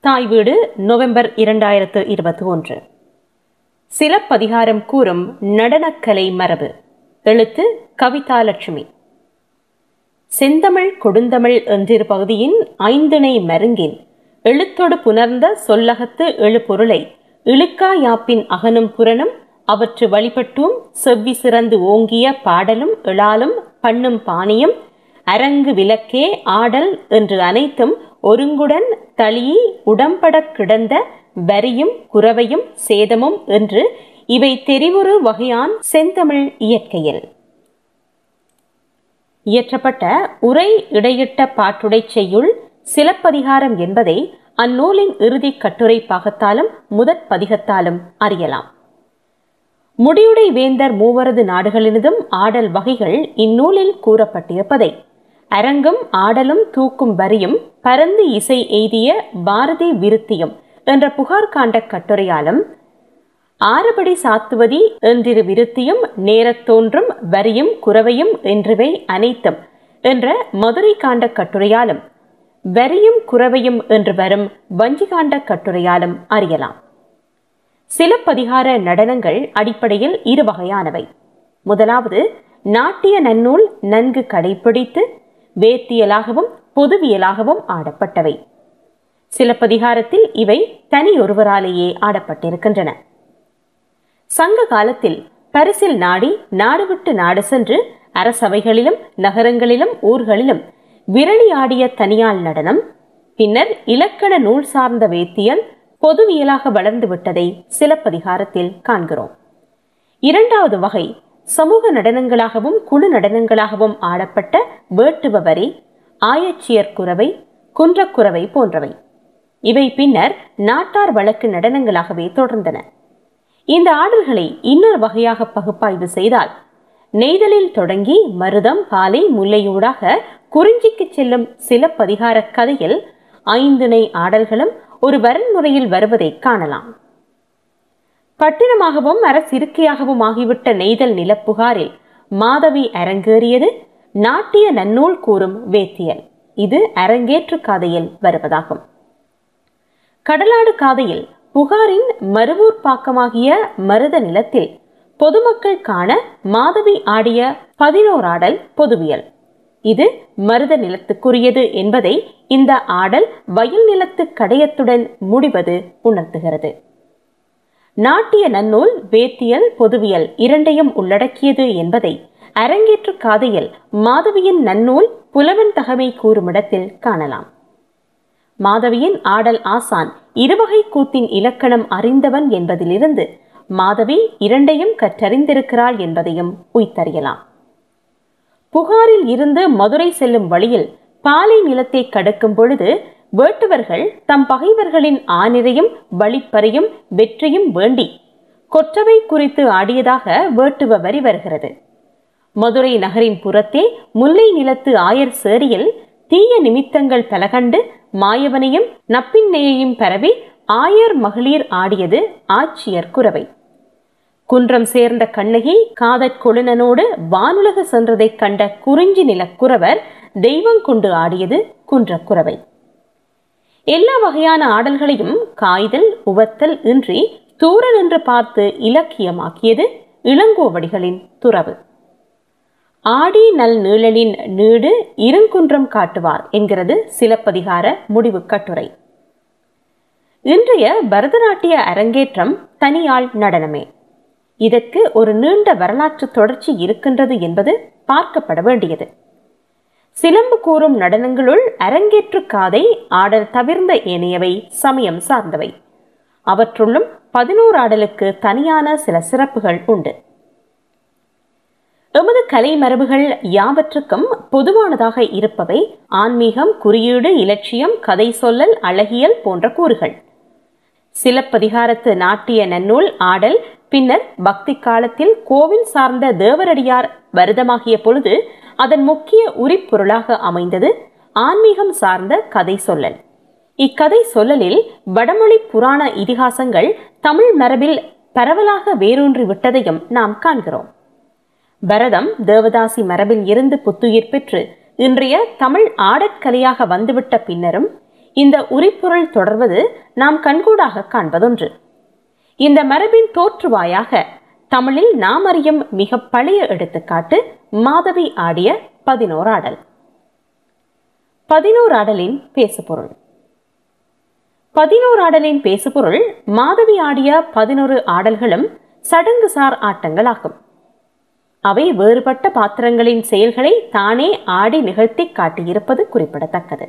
தாய் வீடு நவம்பர் இரண்டாயிரத்து இருபத்தி ஒன்று சிலப்பதிகாரம் கூறும் நடனக்கலை மரபு. எழுத்து கவிதாலட்சுமி. செந்தமிழ் கொடுந்தமிழ் என்றிரு பகுதியின் ஐந்திணை மருங்கின் எழுத்தொடு புணர்ந்த சொல்லகத்து எழுபொருளை இழுக்கா யாப்பின் அகனும் புறனும் அவற்று வழிபட்டும் செவ்வி சிறந்து ஓங்கிய பாடலும் எழாலும் பண்ணும் பாணியும் அரங்கு விளக்கே ஆடல் என்று அனைத்தும் ஒருங்குடன் தளியி உடம்படக் கிடந்த வரியும் குறவையும் சேதமும் என்று இவை தெரிவுறு வகையான் செந்தமிழ் இயற்கையில். இயற்றப்பட்ட உரை இடையிட்ட பாட்டுடை செய்யுள் சிலப்பதிகாரம் என்பதை அந்நூலின் இறுதி கட்டுரை பாகத்தாலும் முதற் பதிகத்தாலும் அறியலாம். முடியுடை வேந்தர் மூவரது நாடுகளினதும் ஆடல் வகைகள் இந்நூலில் கூறப்பட்டிருப்பதை அரங்கம் ஆடலும் தூக்கும் வரியும் பரந்து இசை எய்திய பாரதி விருத்தியும் என்ற புகார் காண்ட கட்டுரையாலும் ஆறுபடி சாத்துவதி என்றிரு விருத்தியும் நேரத்தோன்றும் வரியும் குறவையும் என்றவை அனைத்தும் என்ற மதுரை காண்ட கட்டுரையாலும் வரியும் குறவையும் என்று வரும் வஞ்சிகாண்ட கட்டுரையாலும் அறியலாம். சிலப்பதிகார நடனங்கள் அடிப்படையில் இரு வகையானவை. முதலாவது நாட்டிய நன்னூல் நன்கு கடைபிடித்து வேத்தியலாகவும் பொதுவியலாகவும் ஆடப்பட்டவை. சிலப்பதிகாரத்தில் இவை தனியொருவராலேயே ஆடப்பட்டிருக்கின்றன. சங்க காலத்தில் பரிசில் நாடி நாடு விட்டு நாடு சென்று அரசவைகளிலும் நகரங்களிலும் ஊர்களிலும் விரலி ஆடிய தனியால் நடனம் பின்னர் இலக்கண நூல் சார்ந்த வேத்தியல் பொதுவியலாக வளர்ந்து விட்டதை சிலப்பதிகாரத்தில் காண்கிறோம். இரண்டாவது வகை சமூக நடனங்களாகவும் குழு நடனங்களாகவும் ஆடப்பட்ட வேட்டுவ வரி ஆயச்சியர் குறவை குன்றக்குறவை போன்றவை. இவை பின்னர் நாட்டார் வழக்கு நடனங்களாகவே தொடர்ந்தன. இந்த ஆடல்களை இன்னொரு வகையாக பகுப்பாய்வு செய்தால் நெய்தலில் தொடங்கி மருதம் பாலை முல்லையூடாக குறிஞ்சிக்கு செல்லும் சில பதிகார கதையில் ஐந்திணை ஆடல்களும் ஒரு வரன்முறையில் வருவதை காணலாம். பட்டினமாகவும் அரசிருக்கையாகவும் ஆகிவிட்ட நெய்தல் நிலப்புகாரில் மாதவி அரங்கேறியது நாட்டிய நன்னூல் கூறும் வேத்தியல். இது அரங்கேற்று காதையில் வருவதாகும். கடலாடு காதையில் புகாரின் மருவூர் பாக்கமாகிய மருத நிலத்தில் பொதுமக்கள் காண மாதவி ஆடிய பதினோராடல் பொதுவியல். இது மருத நிலத்துக்குரியது என்பதை இந்த ஆடல் வயல் நிலத்து கடையத்துடன் முடிவது உணர்த்துகிறது. நாட்டிய நன்னூல் வேத்தியல் பொதுவியல் இரண்டையும் உள்ளடக்கியது என்பதை அரங்கேற்று காதையில் மாதவியின் நன்னூல் புலவன் தகமை கூறுமிடத்தில் காணலாம். மாதவியின் ஆடல் ஆசான் இருவகை கூத்தின் இலக்கணம் அறிந்தவன் என்பதிலிருந்து மாதவி இரண்டையும் கற்றறிந்திருக்கிறாள் என்பதையும் உய்த்தறியலாம். புகாரில் இருந்து மதுரை செல்லும் வழியில் பாலை நிலத்தை கடக்கும் பொழுது வேட்டுவர்கள் தம் பகைவர்களின் ஆனிரையும் வழிப்பறையும் வெற்றியும் வேண்டி கொற்றவை குறித்து ஆடியதாக வேட்டுவ வரி வருகிறது. மதுரை நகரின் புறத்தே முல்லை நிலத்து ஆயர் சேரியில் தீய நிமித்தங்கள் பலகண்டு மாயவனையும் நப்பின்னையையும் பரவி ஆயர் மகளிர் ஆடியது ஆட்சியர் குறவை. குன்றம் சேர்ந்த கண்ணகி காதற் கொழுனனோடு வானுலக சென்றதைக் கண்ட குறிஞ்சி நிலக்குறவர் தெய்வம் கொண்டு ஆடியது குன்றக்குறவை எல்லா வகையான ஆடல்களையும் காய்தல் உவத்தல் இன்றி தூர நின்று பார்த்து இலக்கியமாக்கியது இளங்கோவடிகளின் துறவு. ஆடி நல் நீழலின் நீடு இருங்குன்றம் காட்டுவார் என்கிறது சிலப்பதிகார முடிவு கட்டுரை. இன்றைய பரதநாட்டிய அரங்கேற்றம் தனியாள் நடனமே. இதற்கு ஒரு நீண்ட வரலாற்று தொடர்ச்சி இருக்கின்றது என்பது பார்க்கப்பட வேண்டியது. சிலம்பு கூறும் நடனங்களுள் அரங்கேற்று காதை ஆடல் தவிர்ந்த ஏனையவை சமயம் சார்ந்தவை. அவற்றுள்ளும் பதினோரு ஆடலுக்கு தனியான சில சிறப்புகள் உண்டு. எமது கலை மரபுகள் யாவற்றுக்கும் பொதுவானதாக இருப்பவை ஆன்மீகம் குறியீடு இலட்சியம் கதை சொல்லல் அழகியல் போன்ற கூறுகள். சிலப்பதிகாரத்து நாட்டிய நன்னூல் ஆடல் பின்னர் பக்தி காலத்தில் கோவில் சார்ந்த தேவரடியார் வருதமாகிய பொழுது அதன் முக்கிய உரிப்பொருளாக அமைந்தது ஆன்மீகம் சார்ந்த கதை சொல்லல். இக்கதை சொல்லலில் வடமொழி புராண இதிகாசங்கள் தமிழ் மரபில் பரவலாக வேரூன்றி விட்டதையும் நாம் காண்கிறோம். பரதம் தேவதாசி மரபில் இருந்து புத்துயிர் பெற்று இன்றைய தமிழ் ஆடற்கலையாக வந்துவிட்ட பின்னரும் இந்த உரிப்பொருள் தொடர்வது நாம் கண்கூடாக காண்பதொன்று. இந்த மரபின் தோற்றுவாயாக தமிழில் நாம் அறியும் மிக பழைய எடுத்துக்காட்டு மாதவி ஆடிய பதினோராடல் பதினோராடலின் பேசுபொருள். பதினோராடலின் பேசுபொருள் மாதவி ஆடிய பதினோரு ஆடல்களும் சடங்குசார் ஆட்டங்களாகும். அவை வேறுபட்ட பாத்திரங்களின் செயல்களை தானே ஆடி நிகழ்த்தி காட்டியிருப்பது குறிப்பிடத்தக்கது.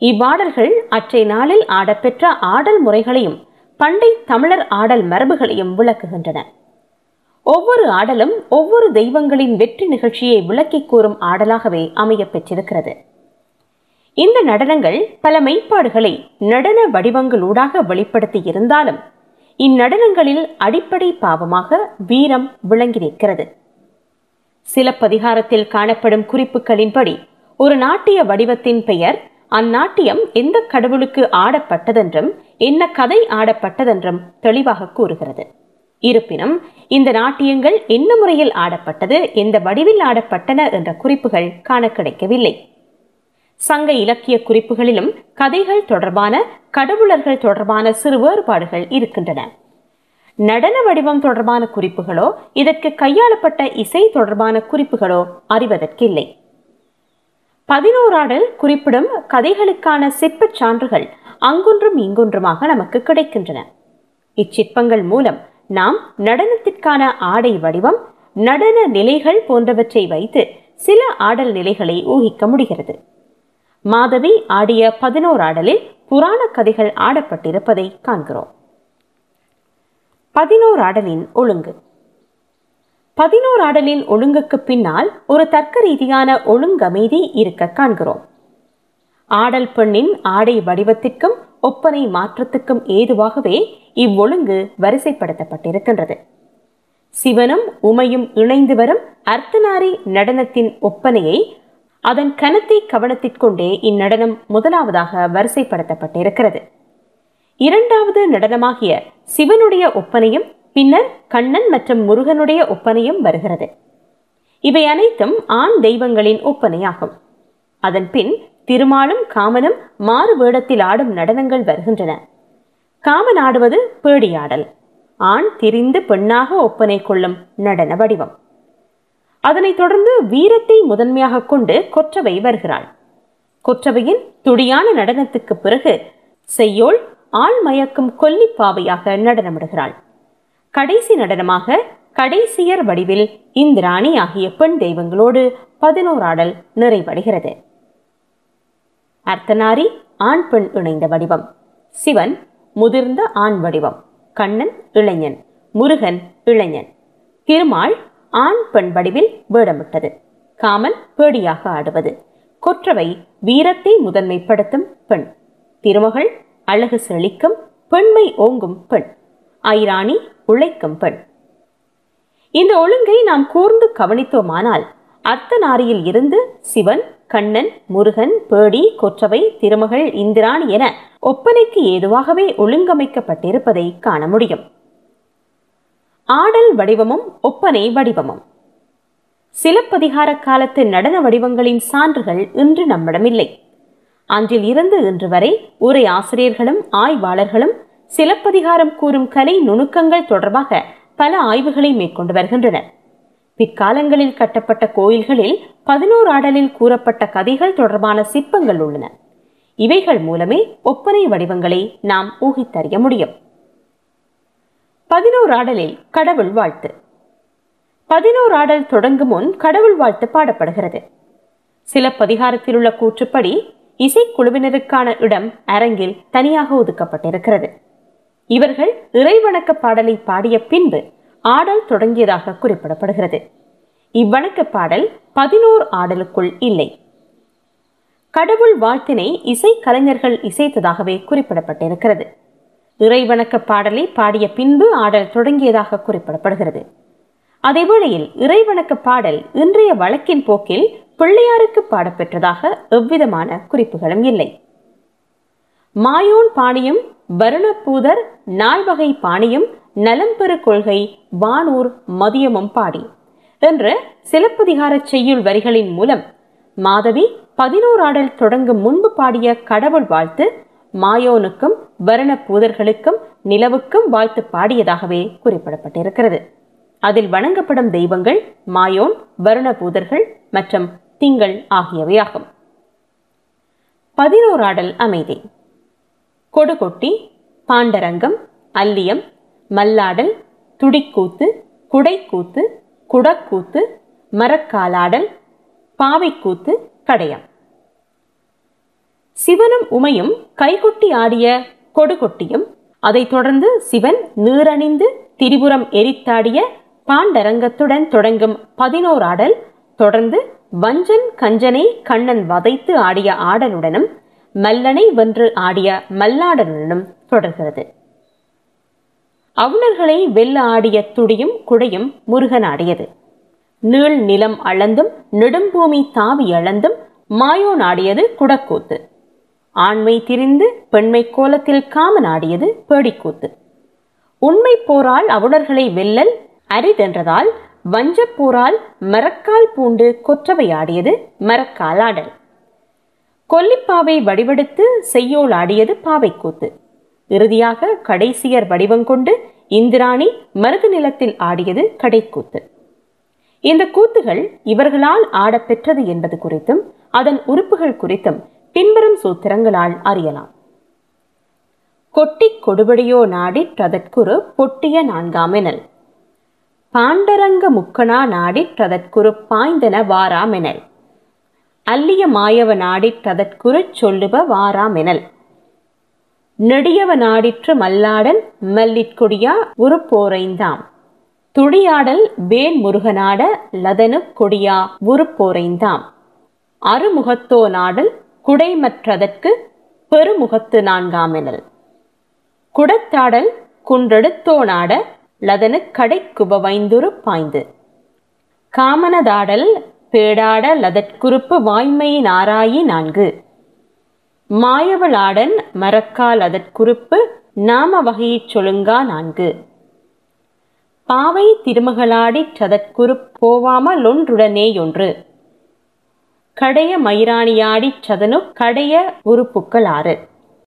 இவ்வாடல்கள் அற்றை நாளில் ஆடப்பெற்ற ஆடல் முறைகளையும் பண்டை தமிழர் ஆடல் மரபுகளையும் விளக்குகின்றன. ஒவ்வொரு ஆடலும் ஒவ்வொரு தெய்வங்களின் வெற்றி நிகழ்ச்சியை விளக்கிக் கூறும் ஆடலாகவே அமைய பெற்றிருக்கிறது. இந்த நடனங்கள் பல மெய்ப்பாடுகளை நடன வடிவங்களூடாக வெளிப்படுத்தி இருந்தாலும் இந்நடனங்களில் அடிப்படை பாவமாக வீரம் விளங்கி நிற்கிறது. சிலப்பதிகாரத்தில் காணப்படும் குறிப்புகளின்படி ஒரு நாட்டிய வடிவத்தின் பெயர் அந்நாட்டியம் எந்த கடவுளுக்கு ஆடப்பட்டதென்றும் என்ன கதை ஆடப்பட்டதென்றும் தெளிவாக கூறுகிறது. இருப்பினும் இந்த நாட்டியங்கள் என்ன முறையில் ஆடப்பட்டது எந்த வடிவில் ஆடப்பட்டன என்ற குறிப்புகள் காண கிடைக்கவில்லை. சங்க இலக்கிய குறிப்புகளிலும் கதைகள் தொடர்பான கடவுளர்கள் தொடர்பான சிறு வேறுபாடுகள் இருக்கின்றன. நடன வடிவம் தொடர்பான குறிப்புகளோ இதற்கு கையாளப்பட்ட இசை தொடர்பான குறிப்புகளோ அறிவதற்கில்லை. பதினோராடல் குறிப்பிடும் கதைகளுக்கான சிற்பச் சான்றுகள் அங்கொன்றும் இங்கொன்றுமாக நமக்கு கிடைக்கின்றன. இச்சிற்பங்கள் மூலம் நாம் நடனத்திற்கான ஆடை வடிவம் நடன நிலைகள் போன்றவற்றை வைத்து சில ஆடல் நிலைகளை ஊகிக்க முடிகிறது. மாதவி ஆடிய பதினோரு ஆடலில் புராண கதைகள் ஆடப்பட்டிருப்பதை காண்கிறோம். பதினோரு ஆடலின் ஒழுங்கு. பதினோரு ஆடலின் ஒழுங்குக்கு பின்னால் ஒரு தர்க்க ரீதியான ஒழுங்கமைதி இருக்க காண்கிறோம். ஆடல் பெண்ணின் ஆடை வடிவத்திற்கும் ஒப்பனை மாற்றத்துக்கும் ஏதுவாகவே இவ்வொழுங்கு வரிசைப்படுத்தப்பட்டிருக்கின்றது. சிவனும் உமையும் இணைந்து வரும் அர்த்தநாரி நடனத்தின் ஒப்பனையை அதன் கனத்தை கவனத்திற்கொண்டே இந்நடனம் முதலாவதாக வரிசைப்படுத்தப்பட்டிருக்கிறது. இரண்டாவது நடனமாகிய சிவனுடைய ஒப்பனையும் பின்னர் கண்ணன் மற்றும் முருகனுடைய ஒப்பனையும் வருகிறது. இவை அனைத்தும் ஆண் தெய்வங்களின் ஒப்பனையாகும். அதன் பின் திருமாலும் காமனும் மாறு வேடத்தில் ஆடும் நடனங்கள் வருகின்றன. காமன் ஆடுவது பேடியாடல் ஆண் திரிந்து பெண்ணாக ஒப்பனை கொள்ளும் நடன வடிவம். அதனைத் தொடர்ந்து வீரத்தை முதன்மையாக கொண்டு கொற்றவை வருகிறாள். கொற்றவையின் துடியான நடனத்துக்கு பிறகு செய்யோள் ஆள் மயக்கும் கொல்லிப்பாவையாக நடனமிடுகிறாள். கடைசி நடனமாக கடைசியர் வடிவில் இந்திராணி ஆகிய பெண் தெய்வங்களோடு பதினோராடல் நிறைவடைகிறது. அர்த்தநாரி ஆண் பெண் இணைந்த வடிவம். சிவன் முதிர்ந்த ஆண் வடிவம். கண்ணன் இளைஞன். முருகன் இளைஞன். திருமால் ஆண் பெண் வடிவில் வேடமிட்டது. காமன் பேடியாக ஆடுவது. கொற்றவை வீரத்தை முதன்மைப்படுத்தும் பெண். திருமகள் அழகு செழிக்கும் பெண்மை ஓங்கும் பெண். ஐராணி உழைக்கும் பெண். இந்த ஒழுங்கை நாம் கூர்ந்து கவனித்தோமானால் அர்த்தநாரியில் இருந்து சிவன் கண்ணன் முருகன் பேடி கொற்றவை திருமகள் இந்திராணி என ஒப்பனைக்கு ஏதுவாகவே ஒழுங்கமைக்கப்பட்டிருப்பதை காண முடியும். ஆடல் வடிவமும் ஒப்பனை வடிவமும். சிலப்பதிகார காலத்து நடன வடிவங்களின் சான்றுகள் இன்று நம்மிடமில்லை. அன்றில் இருந்து இன்று வரை உரை ஆசிரியர்களும் ஆய்வாளர்களும் சிலப்பதிகாரம் கூறும் கலை நுணுக்கங்கள் தொடர்பாக பல ஆய்வுகளை மேற்கொண்டு வருகின்றனர் பிற்காலங்களில் கட்டப்பட்ட கோயில்களில் பதினோரு ஆடலில் கூறப்பட்ட கதைகள் தொடர்பான சிற்பங்கள் உள்ளன. இவைகள் மூலமே ஒப்பனை வடிவங்களை நாம் ஊகித்தறிய முடியும். பதினோரு ஆடலில் கடவுள் வாழ்த்து. பதினோரு ஆடல் தொடங்கும் முன் கடவுள் வாழ்த்து பாடப்படுகிறது. சிலப்பதிகாரத்தில் உள்ள கூற்றுப்படி இசைக்குழுவினருக்கான இடம் அரங்கில் தனியாக ஒதுக்கப்பட்டிருக்கிறது. இவர்கள் இறைவணக்க பாடலை பாடிய பின்பு ஆடல் தொடங்கியதாக குறிப்பிடப்படுகிறது. இவ்வணக்க பாடல் பதினோரு ஆடலுக்குள் இல்லை. கடவுள் வாழ்த்தினை இசை கலைஞர்கள் இசைத்ததாகவே குறிப்பிடப்பட்டிருக்கிறது. இறைவணக்க பாடலை பாடிய பின்பு ஆடல் தொடங்கியதாக குறிப்பிடப்படுகிறது. அதேவேளையில் இறைவணக்க பாடல் இன்றைய வழக்கின் போக்கில் பிள்ளையாருக்கு பாடப்பெற்றதாக எவ்விதமான குறிப்புகளும் இல்லை. மாயோன் பாணியும் வருணப்பூதர் நால்வகை பாணியும் நலம்பெரு கொள்கை வானூர் மதியமும் பாடி. என்ற சிலப்பதிகார செய்யுள் வரிகளின் மூலம் மாதவி பதினோராடல் தொடங்கும் முன்பு பாடிய கடவுள் வாழ்த்து மாயோனுக்கும் வருண பூதர்களுக்கும் நிலவுக்கும் வாழ்த்து பாடியதாகவே குறிப்பிடப்பட்டிருக்கிறது. அதில் வணங்கப்படும் தெய்வங்கள் மாயோன் வருண பூதர்கள் மற்றும் திங்கள் ஆகியவையாகும். பதினோராடல் அமைதி. கொடுகொட்டி பாண்டரங்கம் அல்லியம் மல்லாடல் துடிக்கூத்து குடைக்கூத்து குடக்கூத்து மரக்காலாடல் பாவைக்கூத்து கடையம். சிவனும் உமையும் கைகொட்டி ஆடிய கொடுகொட்டியும் அதைத் தொடர்ந்து சிவன் நீரணிந்து திரிபுரம் எரித்தாடிய பாண்டரங்கத்துடன் தொடங்கும் பதினோராடல் தொடர்ந்து வஞ்சன் கஞ்சனை கண்ணன் வதைத்து ஆடிய ஆடலுடனும் மல்லனை வென்று ஆடிய மல்லாடலுடனும் தொடர்கிறது. அவுணர்களை வெல்ல ஆடிய துடியும் குடையும் முருகன் ஆடியது நீள் நிலம் அளந்தும் நெடும்பூமி தாவி அளந்தும் மாயோ நாடியது குடக்கூத்து. ஆண்மை திரிந்து பெண்மை கோலத்தில் காமன் ஆடியது பேடிக்கூத்து. உண்மை போரால் அவுணர்களை வெல்லல் அரிதென்றதால் வஞ்சப் போரால் மரக்கால் பூண்டு கொற்றவை ஆடியது மரக்கால் ஆடல். கொல்லிப்பாவை வடிவெடுத்து செய்யோல் ஆடியது பாவைக்கூத்து. இறுதியாக கடைசியர் வடிவம் கொண்டு இந்திராணி மருது நிலத்தில் ஆடியது கடைக்கூத்து. இந்த கூத்துகள் இவர்களால் ஆடப்பெற்றது என்பது குறித்தும் அதன் உறுப்புகள் குறித்தும் பின்வரும் சூத்திரங்களால் அறியலாம். கொட்டி கொடுபடியோ நாடி பிரதற்குரு பொட்டிய நான்காமெனல். பாண்டரங்க முக்கணா நாடி பிரதற்குரு பாய்ந்தன வாராமெனல். அல்லிய மாயவ நாடி சொல்லுப வாராமெனல். நெடியவ நாடிற்று மல்லாடன் மல்லிற்கொடியா உருப்போரைந்தாம் துடியாடல் வேல் முருகனாட லதனு கொடியா உருப்போரைந்தாம் அருமுகத்தோ நாடல் குடைமற்றதற்கு பெருமுகத்து நான்காமெனல். குடத்தாடல் குன்றெடுத்தோ நாட லதனு கடைக்குபவைந்துரு பாய்ந்து. காமனதாடல் பேடாட லதற்குறுப்பு வாய்மையின் நாராயி நான்கு. மாயவளாடன் மரக்கால் அதற்குறுப்பு நாம வகையைச் சொல்லுங்கா நான்கு. பாவை திருமகளாடி சதற்குறு போவாமலொன்றுடனேயொன்று கடைய மயிராணியாடி சதனு கடைய உறுப்புக்கள் ஆறு.